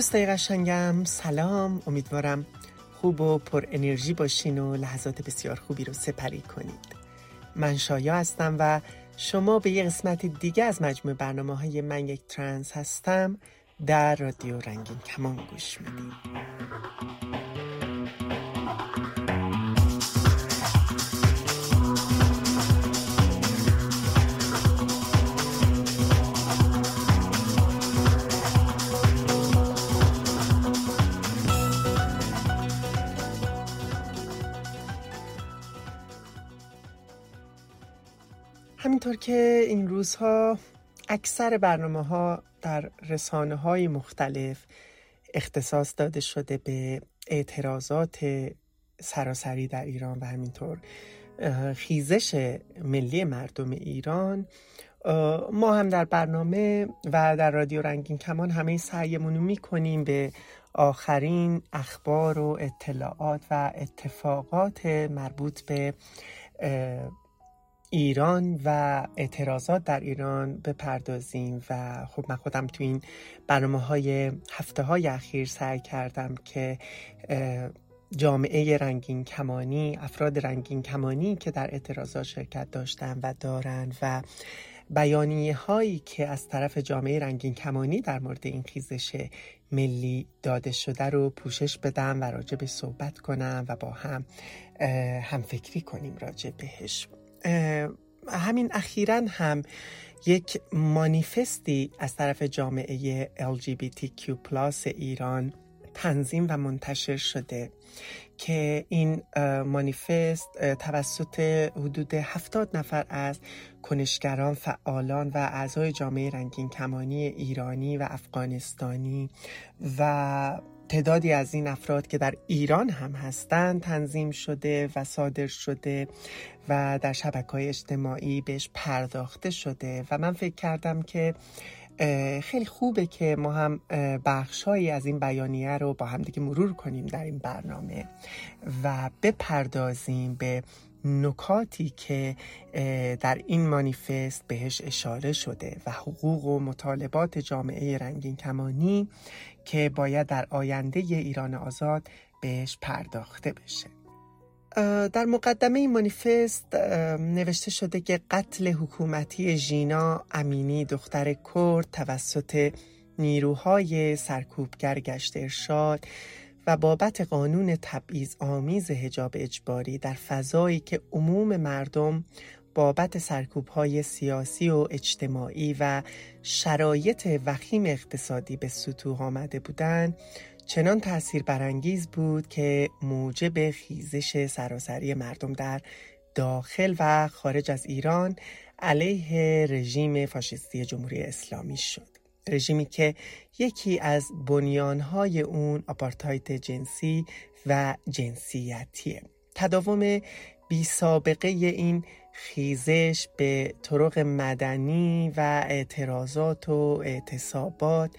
دوستای قشنگم سلام. امیدوارم خوب و پر انرژی باشین و لحظات بسیار خوبی رو سپری کنید. من شایا هستم و شما به یه قسمت دیگه از مجموع برنامه های من یک ترنس هستم. در رادیو رنگین کمان گوش می‌دید. همینطور که این روزها اکثر برنامه ها در رسانه های مختلف اختصاص داده شده به اعتراضات سراسری در ایران و همینطور خیزش ملی مردم ایران ما هم در برنامه و در رادیو رنگین کمان همه سعیمون رو می‌کنیم به آخرین اخبار و اطلاعات و اتفاقات مربوط به ایران و اعتراضات در ایران بپردازیم و خب من خودم تو این برنامه های هفته های اخیر سعی کردم که جامعه رنگین کمانی افراد رنگین کمانی که در اعتراضات شرکت داشتن و دارن و بیانیه هایی که از طرف جامعه رنگین کمانی در مورد این خیزش ملی داده شده رو پوشش بدم و راجع به صحبت کنم و با هم هم فکری کنیم راجع بهش. همین اخیرا هم یک مانیفستی از طرف جامعه LGBTQ ایران تنظیم و منتشر شده که این مانیفست توسط حدود هفتاد نفر از کنشگران، فعالان و اعضای جامعه رنگین کمانی ایرانی و افغانستانی و تعدادی از این افراد که در ایران هم هستند تنظیم شده و صادر شده و در شبکه های اجتماعی بهش پرداخته شده. و من فکر کردم که خیلی خوبه که ما هم بخشهایی از این بیانیه رو با هم دیگه مرور کنیم در این برنامه و بپردازیم به نکاتی که در این مانیفست بهش اشاره شده و حقوق و مطالبات جامعه رنگین کمانی که باید در آینده ایران آزاد بهش پرداخته بشه. در مقدمه این مانیفست نوشته شده که قتل حکومتی ژینا امینی دختر کرد توسط نیروهای سرکوبگر گشت ارشاد بابت قانون تبعیض آمیز هجاب اجباری در فضایی که عموم مردم بابت سرکوب های سیاسی و اجتماعی و شرایط وخیم اقتصادی به سطوح آمده بودند چنان تأثیر برانگیز بود که موجب خیزش سراسری مردم در داخل و خارج از ایران علیه رژیم فاشisتی جمهوری اسلامی شد. رژیمی که یکی از بنیانهای اون آپارتاید جنسی و جنسیتیه. تداوم بی سابقه این خیزش به طرق مدنی و اعتراضات و اعتصابات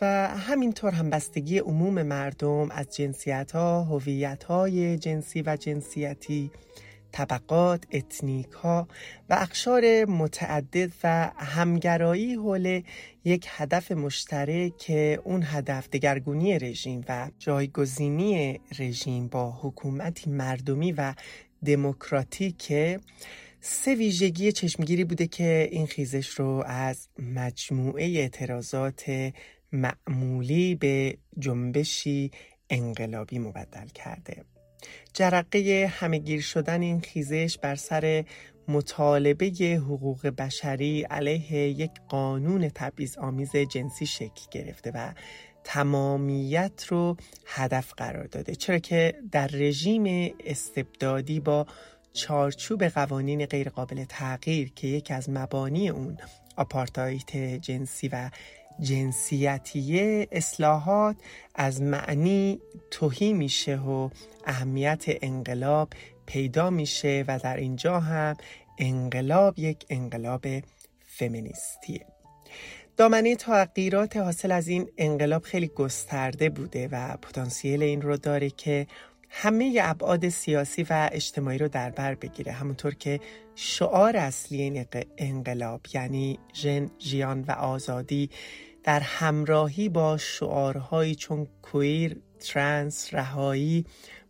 و همینطور همبستگی عموم مردم از جنسیت ها، هویت های جنسی و جنسیتی، طبقات، اتنیک ها و اقشار متعدد و همگرایی حول یک هدف مشترک که اون هدف دگرگونی رژیم و جایگزینی رژیم با حکومتی مردمی و دموکراتیک سه ویژگی چشمگیری بوده که این خیزش رو از مجموعه اعتراضات معمولی به جنبشی انقلابی مبدل کرده. جرقه همگیر شدن این خیزش بر سر مطالبه حقوق بشری علیه یک قانون تبعیض آمیز جنسی شکل گرفته و تمامیت رو هدف قرار داده. چرا که در رژیم استبدادی با چارچوب قوانین غیرقابل تغییر که یکی از مبانی اون آپارتایت جنسی و جنسیتیه اصلاحات از معنی توهی میشه و اهمیت انقلاب پیدا میشه و در اینجا هم انقلاب یک انقلاب فمینیستیه دامنه تغییرات حاصل از این انقلاب خیلی گسترده بوده و پتانسیل این رو داره که همه ابعاد سیاسی و اجتماعی رو در بر بگیره. همونطور که شعار اصلی این انقلاب یعنی ژن، ژیان و آزادی در همراهی با شعارهایی چون کویر، ترنس، رهایی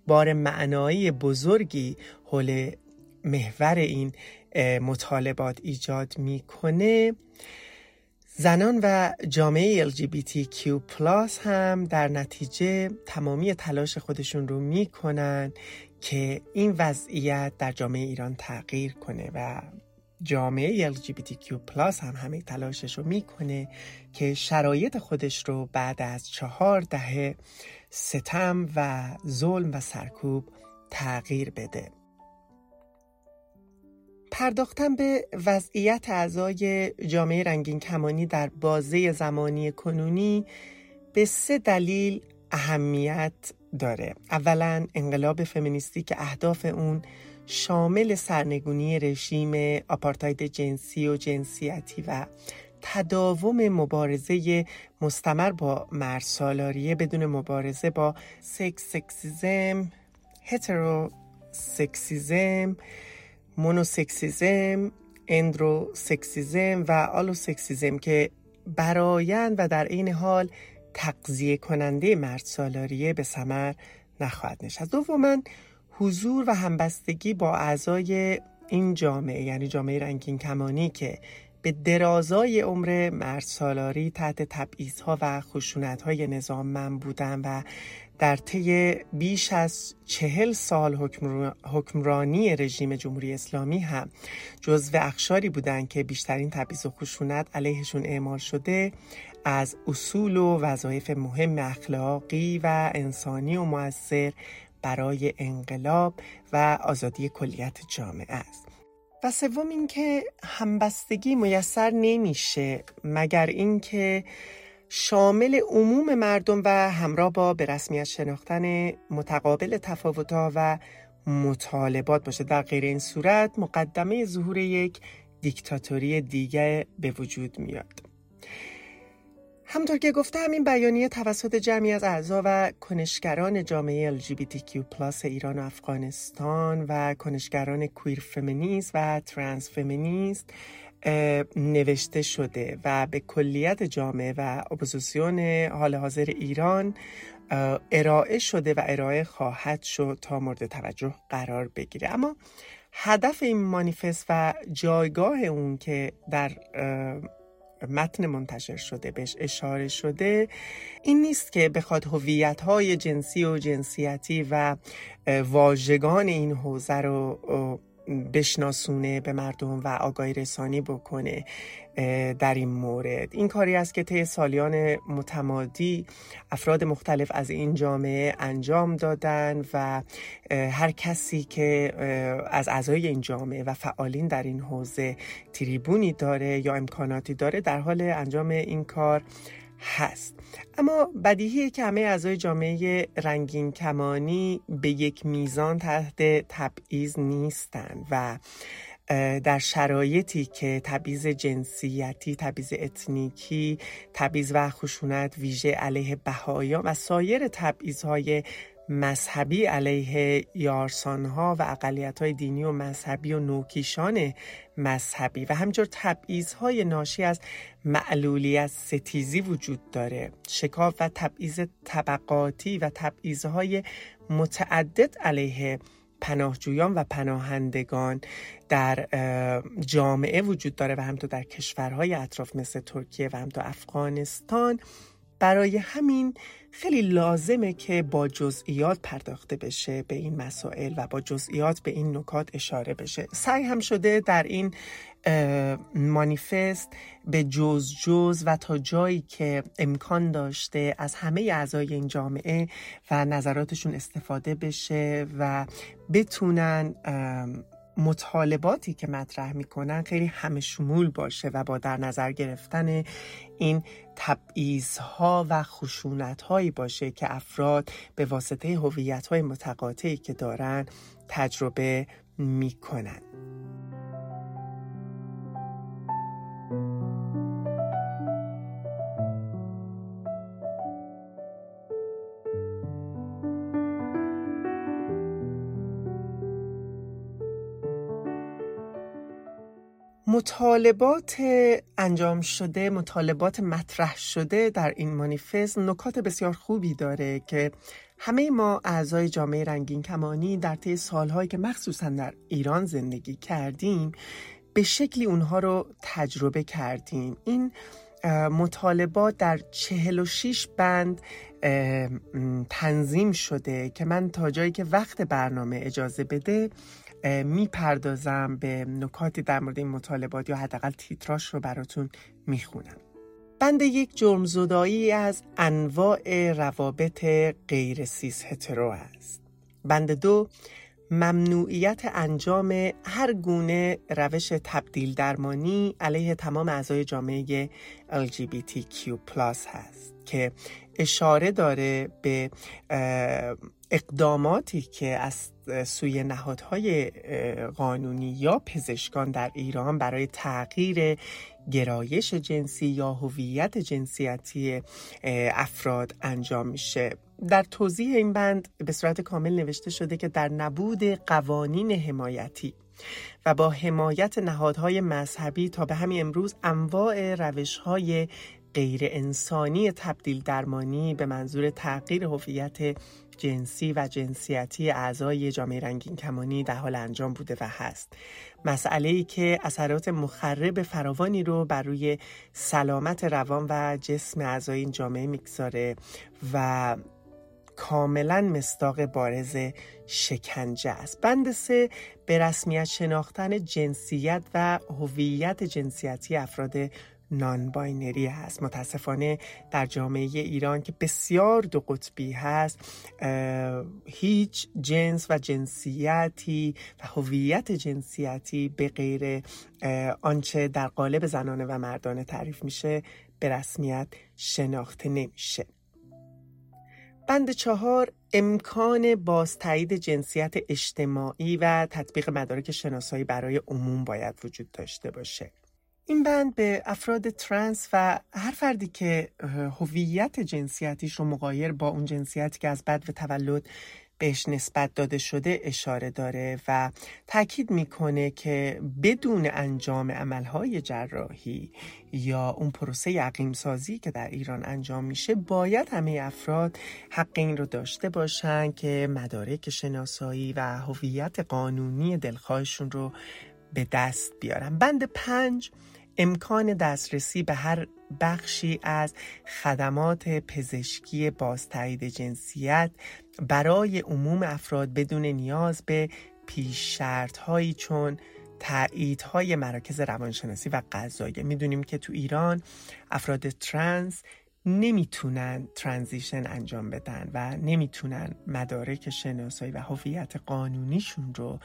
بار معنایی بزرگی حول محور این مطالبات ایجاد می‌کنه. زنان و جامعه LGBTQ هم در نتیجه تمامی تلاش خودشون رو می‌کنن که این وضعیت در جامعه ایران تغییر کنه و جامعه LGBTQ هم همه تلاشش رو می‌کنه که شرایط خودش رو بعد از چهار دهه ستم و ظلم و سرکوب تغییر بده. پرداختن به وضعیت اعضای جامعه رنگین کمانی در بازه زمانی کنونی به سه دلیل اهمیت داره. اولا انقلاب فمینیستی که اهداف اون شامل سرنگونی رژیم آپارتاید جنسی و جنسیتی و تداوم مبارزه مستمر با مرسالاریه بدون مبارزه با سکس سکسیزم هترو سکسیزم مونوسکسیزم اندرو سکسیزم و آلو سکسیزم که برایند و در این حال تغذیه کننده مرد سالاریه به سمر نخواهد نشست. دوما حضور و همبستگی با اعضای این جامعه یعنی جامعه رنگین کمانی که به درازای عمر مرد سالاری تحت تبعیضها و خشونتهای نظام‌مند بودن و در طی بیش از چهل سال حکمرانی رژیم جمهوری اسلامی هم جزو اخشاری بودند که بیشترین تبعیض و خشونت علیهشون اعمال شده از اصول و وظایف مهم اخلاقی و انسانی و موثر برای انقلاب و آزادی کلیت جامعه است. و سوم اینکه همبستگی میسر نمیشه مگر اینکه شامل عموم مردم و همراه با به رسمیت شناختن متقابل تفاوتها و مطالبات باشه. در غیر این صورت مقدمه ظهور یک دیکتاتوری دیگه به وجود میاد. همطور که گفته همین بیانیه توسط جمعی از اعضا و کنشگران جامعه LGBTQ ایران و افغانستان و کنشگران کویر فمینیست و ترانس فمینیست نوشته شده و به کلیت جامعه و اپوزیسیون حال حاضر ایران ارائه شده و ارائه خواهد شد تا مورد توجه قرار بگیره. اما هدف این مانیفست و جایگاه اون که در متن منتشر شده بهش اشاره شده. این نیست که بخواد هویت های جنسی و جنسیتی و واژگان این حوزه رو بشناسونه به مردم و آگاهی رسانی بکنه. در این مورد. این کاری است که طی سالیان متمادی افراد مختلف از این جامعه انجام دادن و هر کسی که از اعضای این جامعه و فعالین در این حوزه تریبونی داره یا امکاناتی داره در حال انجام این کار هست. اما بدیهیه که همه اعضای جامعه رنگین کمانی به یک میزان تحت تبعیض نیستند و در شرایطی که تبعیض جنسیتی، تبعیض اتنیکی، تبعیض و خشونت ویژه علیه بهایان و سایر تبعیضهای مذهبی علیه یارسانها و های دینی و مذهبی و نوکیشان مذهبی و همینطور تبعیضهای ناشی از معلولیت ستیزی وجود داره. شکاف و تبعیض طبقاتی و تبعیضهای متعدد علیه پناهجویان و پناهندگان در جامعه وجود داره و همینطور در کشورهای اطراف مثل ترکیه و همینطور افغانستان. برای همین خیلی لازمه که با جزئیات پرداخته بشه به این مسائل و با جزئیات به این نکات اشاره بشه. سعی هم شده در این مانیفست به جز جز و تا جایی که امکان داشته از همه اعضای این جامعه و نظراتشون استفاده بشه و بتونن مطالباتی که مطرح می‌کنن خیلی همه شمول باشه و با در نظر گرفتن این تبعیض ها و خشونت هایی باشه که افراد به واسطه هویت های متقاطعی که دارن تجربه می‌کنن. مطالبات انجام شده مطالبات مطرح شده در این مانیفست نکات بسیار خوبی داره که همه ما اعضای جامعه رنگین کمانی در طی سالهایی که مخصوصا در ایران زندگی کردیم به شکلی اونها رو تجربه کردیم. این مطالبات در 46 بند تنظیم شده که من تا جایی که وقت برنامه اجازه بده می‌پردازم به نکاتی در مورد این مطالبات یا حداقل تیتراش رو براتون می‌خونم. بند یک جرم زدایی از انواع روابط غیر سیس هترو است. بند دو ممنوعیت انجام هر گونه روش تبدیل درمانی علیه تمام اعضای جامعه LGBTQ+ هست که اشاره داره به اقداماتی که از سوی نهادهای قانونی یا پزشکان در ایران برای تغییر گرایش جنسی یا هویت جنسیتی افراد انجام میشه. در توضیح این بند به صورت کامل نوشته شده که در نبود قوانین حمایتی و با حمایت نهادهای مذهبی تا به همین امروز انواع روشهای غیر انسانی تبدیل درمانی به منظور تغییر هویت جنسی و جنسیتی اعضای جامعه رنگین کمانی در حال انجام بوده و هست. مسئله ای که اثرات مخرب فراوانی رو بر روی سلامت روان و جسم اعضای این جامعه می‌گذاره و کاملا مصداق بارز شکنجه است. بند سه به رسمیت شناختن جنسیت و هویت جنسیتی افراد non-binary هست. متاسفانه در جامعه ایران که بسیار دو قطبی هست هیچ جنس و جنسیتی و هویت جنسیتی به غیر آنچه در قالب زنانه و مردانه تعریف میشه به رسمیت شناخته نمیشه. بند چهار امکان بازتایید جنسیت اجتماعی و تطبیق مدارک شناسایی برای عموم باید وجود داشته باشه. این بند به افراد ترنس و هر فردی که هویت جنسیتیش رو مقایر با اون جنسیتی که از بد و تولد بهش نسبت داده شده اشاره داره و تاکید می‌کنه که بدون انجام عملهای جراحی یا اون پروسه یقیم سازی که در ایران انجام میشه باید همه افراد حق این رو داشته باشن که مدارک شناسایی و هویت قانونی دلخواهشون رو به دست بیارن. بند پنج امکان دسترسی به هر بخشی از خدمات پزشکی بازتایید جنسیت برای عموم افراد بدون نیاز به پیش هایی چون های مراکز روانشناسی و قضایه می‌دونیم که تو ایران افراد ترنس نمی‌تونن ترانزیشن انجام بدن و نمی‌تونن مدارک شناسایی و هویت قانونیشون رو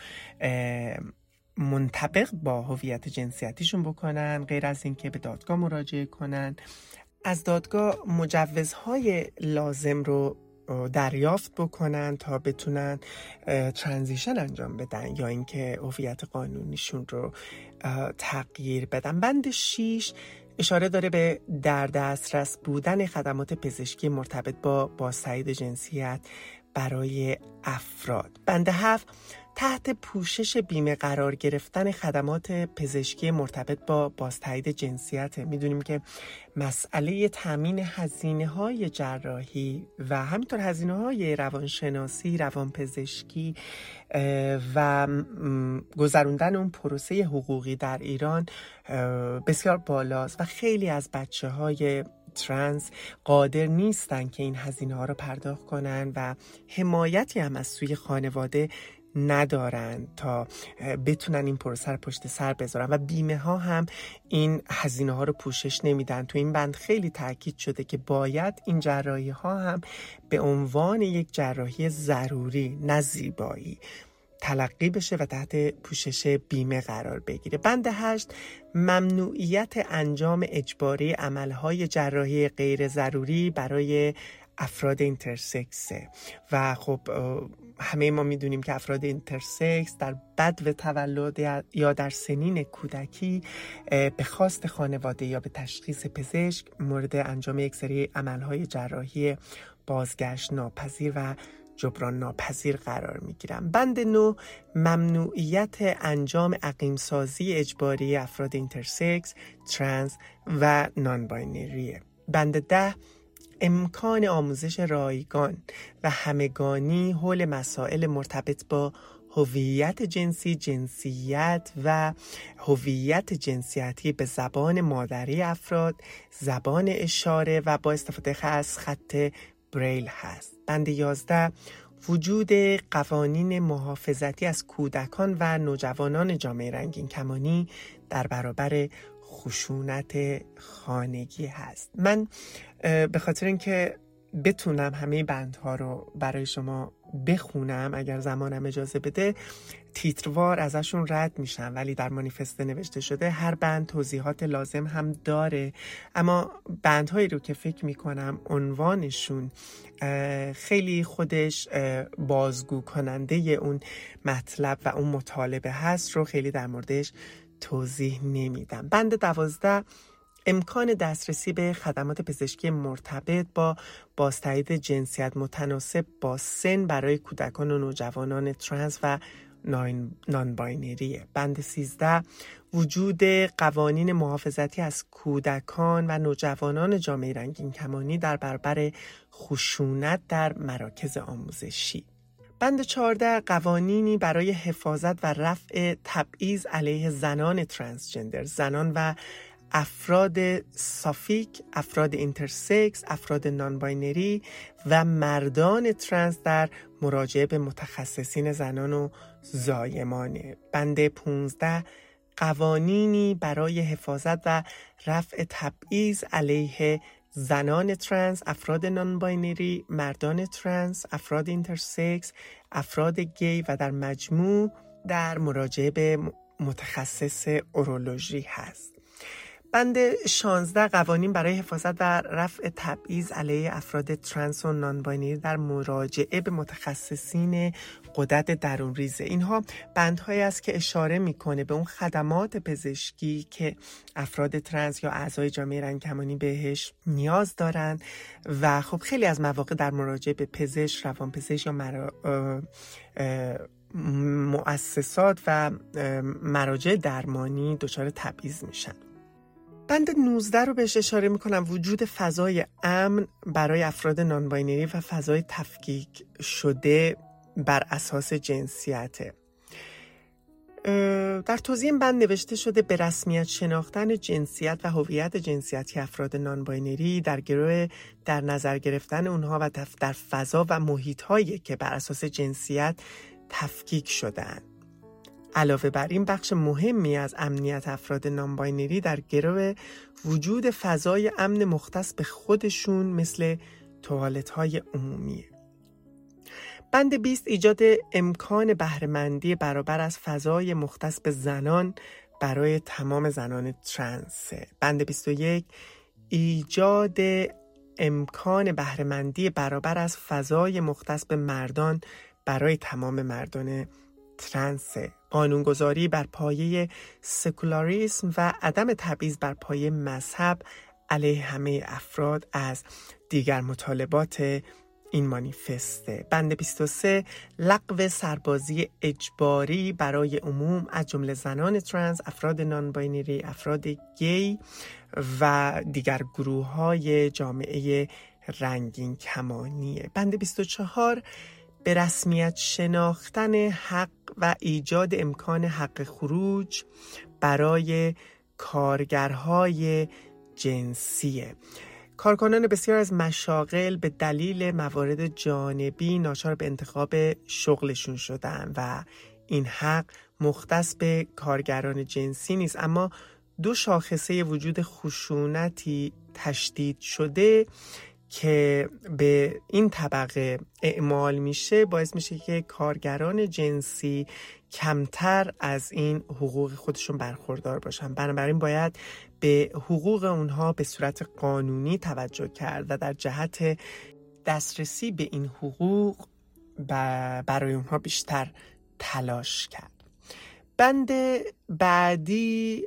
منطبق با هویت جنسیتیشون بکنن غیر از اینکه به دادگاه مراجعه کنن. از دادگاه مجوزهای لازم رو دریافت بکنن تا بتونن ترانزیشن انجام بدن یا اینکه هویت قانونیشون رو تغییر بدن. بند 6 اشاره داره به در دسترس بودن خدمات پزشکی مرتبط با بازتایید جنسیت برای افراد. بند هفت تحت پوشش بیمه قرار گرفتن خدمات پزشکی مرتبط با بازتایید جنسیت می‌دونیم که مسئله تامین هزینه های جراحی و همینطور هزینه های روانشناسی روانپزشکی و گذروندن اون پروسه حقوقی در ایران بسیار بالاست و خیلی از بچه های ترنس قادر نیستن که این هزینه ها رو پرداخت کنن و حمایتی هم از سوی خانواده ندارن تا بتونن این پروسه رو پشت سر بذارن. و بیمه ها هم این هزینه ها رو پوشش نمیدن. تو این بند خیلی تاکید شده که باید این جراحی ها هم به عنوان یک جراحی ضروری نه زیبایی تلقی بشه و تحت پوشش بیمه قرار بگیره. بند هشت ممنوعیت انجام اجباری عملهای جراحی غیر ضروری برای افراد اینترسکسه و خب همه ما می‌دونیم که افراد اینترسکس در بد و تولد یا در سنین کودکی به خواست خانواده یا به تشخیص پزشک مورد انجام یک سری عملهای جراحی بازگشت ناپذیر و جبران ناپذیر قرار می گیرن بند نو ممنوعیت انجام عقیم‌سازی اجباری افراد intersex، ترنس و non-binary ه. بند ده امکان آموزش رایگان و همگانی حول مسائل مرتبط با هویت جنسی جنسیت و هویت جنسیتی به زبان مادری افراد زبان اشاره و با استفاده از خط بریل هست. بند 11 وجود قوانین محافظتی از کودکان و نوجوانان جامعه رنگین کمانی در برابر خشونت خانگی هست. من به خاطر اینکه بتونم همه بندها رو برای شما بخونم اگر زمانم اجازه بده تیتروار ازشون رد میشن ولی در مانیفسته نوشته شده هر بند توضیحات لازم هم داره. اما بندهایی رو که فکر می‌کنم عنوانشون خیلی خودش بازگو کننده اون مطلب و اون مطالبه هست رو خیلی در موردش توضیح نمیدم. بند دوازده امکان دسترسی به خدمات پزشکی مرتبط با بازتایید جنسیت متناسب با سن برای کودکان و نوجوانان ترنس و نان باینریه بند 13 وجود قوانین محافظتی از کودکان و نوجوانان جامعه رنگین کمانی در برابر خشونت در مراکز آموزشی. بند 14 قوانینی برای حفاظت و رفع تبعیض علیه زنان transgender. زنان و افراد sapphic، افراد intersex، افراد non-binary و مردان ترنس در مراجعه به متخصصین زنان و زایمانه. بند 15 قوانینی برای حفاظت و رفع تبعیض علیه زنان ترنس، افراد non-binary، مردان ترنس، افراد intersex، افراد گی و در مجموع در مراجعه به متخصص اورولوژی هست. بند 16 قوانین برای حفاظت و رفع تبعیض علیه افراد ترنس و non-binary در مراجعه به متخصصین غدد درون ریزه اینها بندهایی است که اشاره می‌کنه به اون خدمات پزشکی که افراد ترنس یا اعضای جامعه رنگکمانی بهش نیاز دارن. و خب خیلی از مواقع در مراجعه به پزشک روانپزشک یا مرا... مؤسسات و مراجع درمانی دچار تبعیض میشن. بند 19 رو بهش اشاره می‌کنم. وجود فضای امن برای افراد نانباینری و فضای تفکیک شده بر اساس جنسیته. در توضیح بند نوشته شده به رسمیت شناختن جنسیت و هویت جنسیتی افراد نانباینری در گروه در نظر گرفتن اونها و در فضا و محیط هایی که بر اساس جنسیت تفکیک شدن علاوه بر این بخش مهمی از امنیت افراد نانباینری در گروه وجود فضای امن مختص به خودشون مثل توالت های عمومیه. بند 20 ایجاد امکان بهرهمندی برابر از فضای مختص به زنان برای تمام زنان ترنس. بند 21 ایجاد امکان بهرهمندی برابر از فضای مختص به مردان برای تمام مردان ترنس. قانونگذاری بر پایه سکولاریسم و عدم تبعیض بر پایه مذهب علیه همه افراد از دیگر مطالبات این مانیفسته. بند 23 لغو سربازی اجباری برای عموم از جمله زنان ترنس افراد نانباینری افراد گی و دیگر گروه های جامعه رنگین کمانیه. بند 24 به رسمیت شناختن حق و ایجاد امکان حق خروج برای کارگرهای جنسیه. کارکنان بسیار از مشاغل به دلیل موارد جانبی ناچار به انتخاب شغلشون شدن و این حق مختص به کارگران جنسی نیست. اما دو شاخصه وجود خشونتی تشدید شده که به این طبقه اعمال میشه باعث میشه که کارگران جنسی کمتر از این حقوق خودشون برخوردار باشن. بنابراین باید به حقوق اونها به صورت قانونی توجه کرد و در جهت دسترسی به این حقوق برای اونها بیشتر تلاش کرد. بند بعدی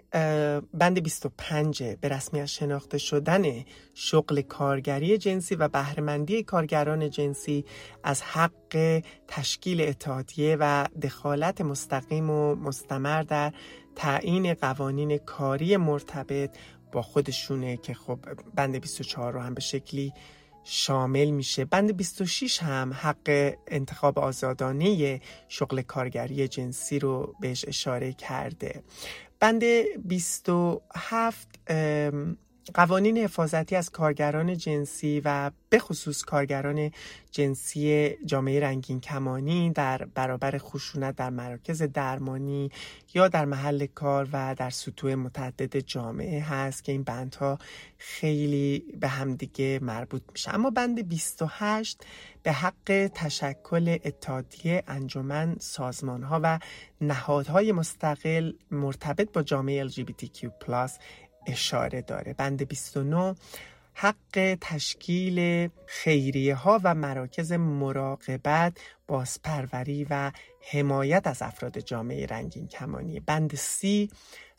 بند 25 به رسمیت شناخته شدن شغل کارگری جنسی و بهرهمندی کارگران جنسی از حق تشکیل اتحادیه و دخالت مستقیم و مستمر در تعیین قوانین کاری مرتبط با خودشونه که خب بند 24 رو هم به شکلی شامل میشه. بند 26 هم حق انتخاب آزادانه شغل کارگری جنسی رو بهش اشاره کرده. بند 27 قوانین حفاظتی از کارگران جنسی و به خصوص کارگران جنسی جامعه رنگین کمانی در برابر خشونت در مراکز درمانی یا در محل کار و در سطوح متعدد جامعه هست که این بندها خیلی به همدیگه مربوط میشه. اما بند 28 به حق تشکل اتحادیه انجمن سازمان ها و نهادهای مستقل مرتبط با جامعه LGBTQ+ اشاره داره. بند 29 حق تشکیل خیریه ها و مراکز مراقبت بازپروری و حمایت از افراد جامعه رنگین کمانی. بند سی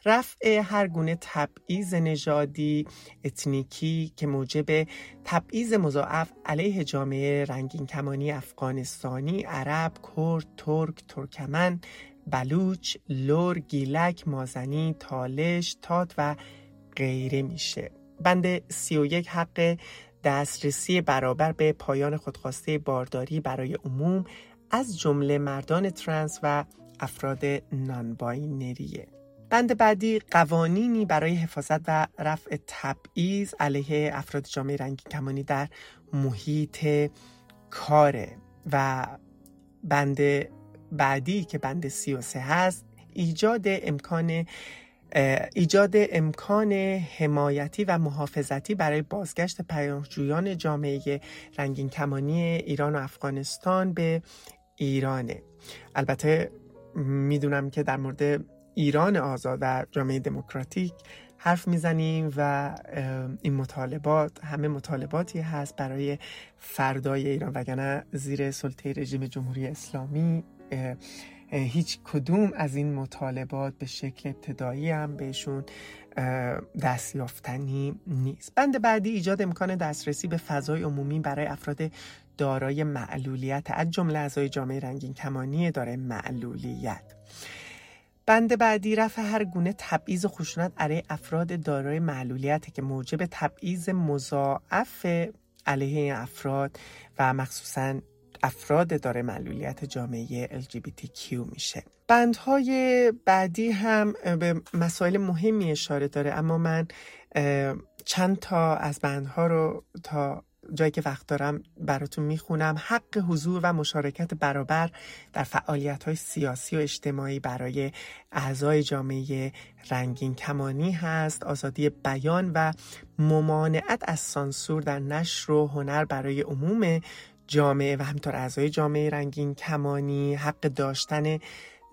رفع هر گونه تبعیض نژادی اتنیکی که موجب تبعیض مضاعف علیه جامعه رنگین کمانی افغانستانی عرب کرد ترک ترکمن بلوچ لور گیلک مازنی تالش تات و غیره میشه. بند 31 حق دسترسی برابر به پایان خودخواسته بارداری برای عموم از جمله مردان ترنس و افراد نانباینریه. بند بعدی قوانینی برای حفاظت و رفع تبعیض علیه افراد جامعه رنگی کمانی در محیط کاره و بند بعدی که بند 33 هست ایجاد امکان ایجاد امکان حمایتی و محافظتی برای بازگشت پناهجویان جامعه رنگین کمانی ایران و افغانستان به ایرانه. البته می‌دونم که در مورد ایران آزاد و جامعه دموکراتیک حرف می‌زنیم و این مطالبات همه مطالباتی هست برای فردای ایران وگرنه زیر سلطه رژیم جمهوری اسلامی هیچ کدوم از این مطالبات به شکل ابتدایی هم بهشون دستیافتنی نیست. بند بعدی ایجاد امکان دسترسی به فضای عمومی برای افراد دارای معلولیت از جمله اعضای جامعه رنگین کمانی دارای معلولیت. بند بعدی رفع هر گونه تبعیض و خشونت علیه افراد دارای معلولیت که موجب تبعیض مضاعف علیه این افراد و مخصوصا افراد داره معلولیت جامعه LGBTQ میشه. بندهای بعدی هم به مسائل مهمی اشاره داره اما من چند تا از بندها رو تا جایی که وقت دارم براتون می‌خونم. حق حضور و مشارکت برابر در فعالیت های سیاسی و اجتماعی برای اعضای جامعه رنگین کمانی هست. آزادی بیان و ممانعت از سانسور در نشر و هنر برای عموم جامعه و همینطور اعضای جامعه رنگین کمانی حق داشتن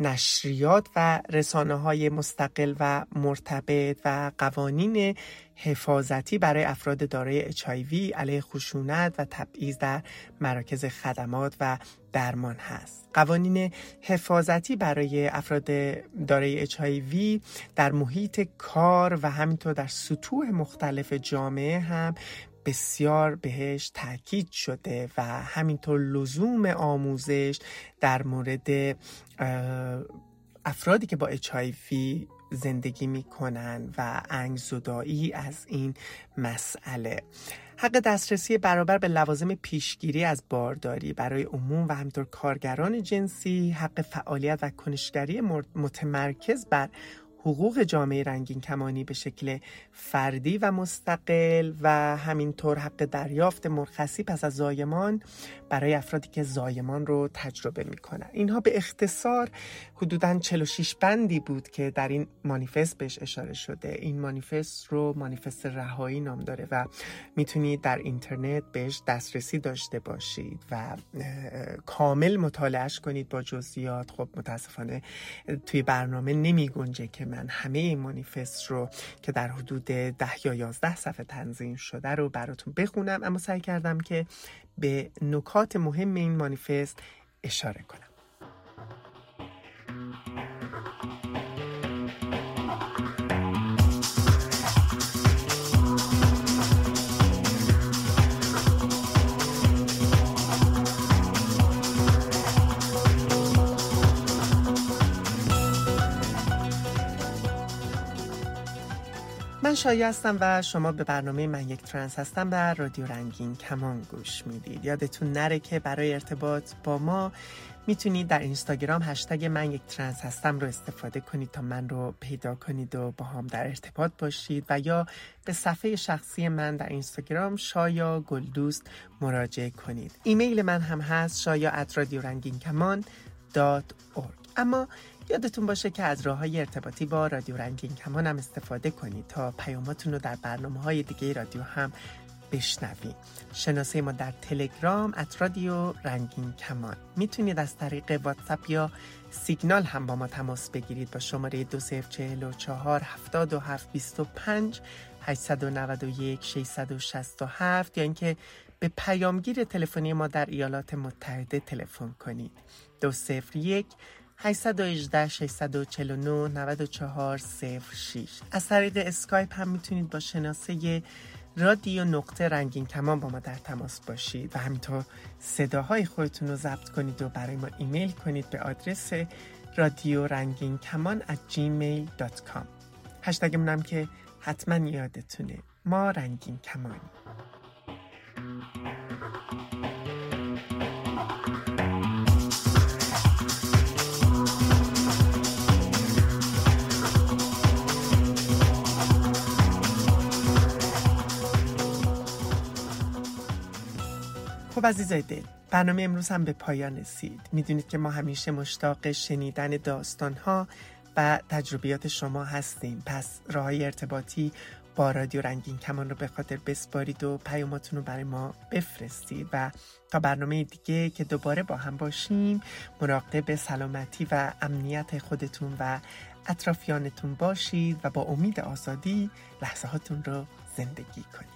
نشریات و رسانه های مستقل و مرتبط و قوانین حفاظتی برای افراد دارای HIV علیه خشونت و تبعیض در مراکز خدمات و درمان هست. قوانین حفاظتی برای افراد دارای HIV در محیط کار و همینطور در سطوح مختلف جامعه هم بسیار بهش تاکید شده و همینطور لزوم آموزش در مورد افرادی که با HIV زندگی می‌کنن و انگزدایی از این مسئله. حق دسترسی برابر به لوازم پیشگیری از بارداری برای عموم و همینطور کارگران جنسی حق فعالیت و کنشگری متمرکز بر حقوق جامعه رنگین کمانی به شکل فردی و مستقل و همینطور حق دریافت مرخصی پس از زایمان برای افرادی که زایمان رو تجربه می‌کنن. اینها به اختصار حدودا 46 بندی بود که در این مانیفست بهش اشاره شده. این مانیفست رو مانیفست رهایی نام داره و می‌تونید در اینترنت بهش دسترسی داشته باشید و کامل مطالعهش کنید با جزئیات. خب متاسفانه توی برنامه نمی گنجه که من همه این مانیفست رو که در حدود ده یا یازده صفحه تنظیم شده رو براتون بخونم اما سعی کردم که به نکات مهم این مانیفست اشاره کنم. شایا هستم و شما به برنامه من یک ترنس هستم در رادیو رنگین کمان گوش می‌دید. یادتون نره که برای ارتباط با ما می‌تونید در اینستاگرام هشتگ من یک ترنس هستم رو استفاده کنید تا من رو پیدا کنید و با هم در ارتباط باشید و یا به صفحه شخصی من در اینستاگرام شایا گلدوست مراجعه کنید. ایمیل من هم هست شایا at رادیو رنگین کمان dot اما یادتون باشه که از راه های ارتباطی با رادیو رنگین کمان هم استفاده کنید تا پیاماتون رو در برنامه های دیگه رادیو هم بشنوید. شناسه ما در تلگرام ات رادیو رنگین کمان. می‌تونید از طریق واتساپ یا سیگنال هم با ما تماس بگیرید با شماره 2044 77 25 891 667 یا اینکه به پیامگیر تلفنی ما در ایالات متحده تلفن کنید. 201 818 649 94 06 از طریق اسکایپ هم می‌تونید با شناسه رادیو نقطه رنگین کمان با ما در تماس باشید و همینطور صداهای خودتون رو ضبط کنید و برای ما ایمیل کنید به آدرس رادیو رنگین کمان at gmail.com هشتگمونم که حتما یادتونه. ما رنگین کمانی خب عزیزای دل برنامه امروز هم به پایان رسید. می‌دونید که ما همیشه مشتاق شنیدن داستان ها و تجربیات شما هستیم. پس راه ارتباطی با رادیو رنگین کمان رو به خاطر بسپارید و پیاماتون رو برای ما بفرستید. و تا برنامه دیگه که دوباره با هم باشیم مراقب سلامتی و امنیت خودتون و اطرافیانتون باشید و با امید آزادی لحظه هاتون رو زندگی کنید.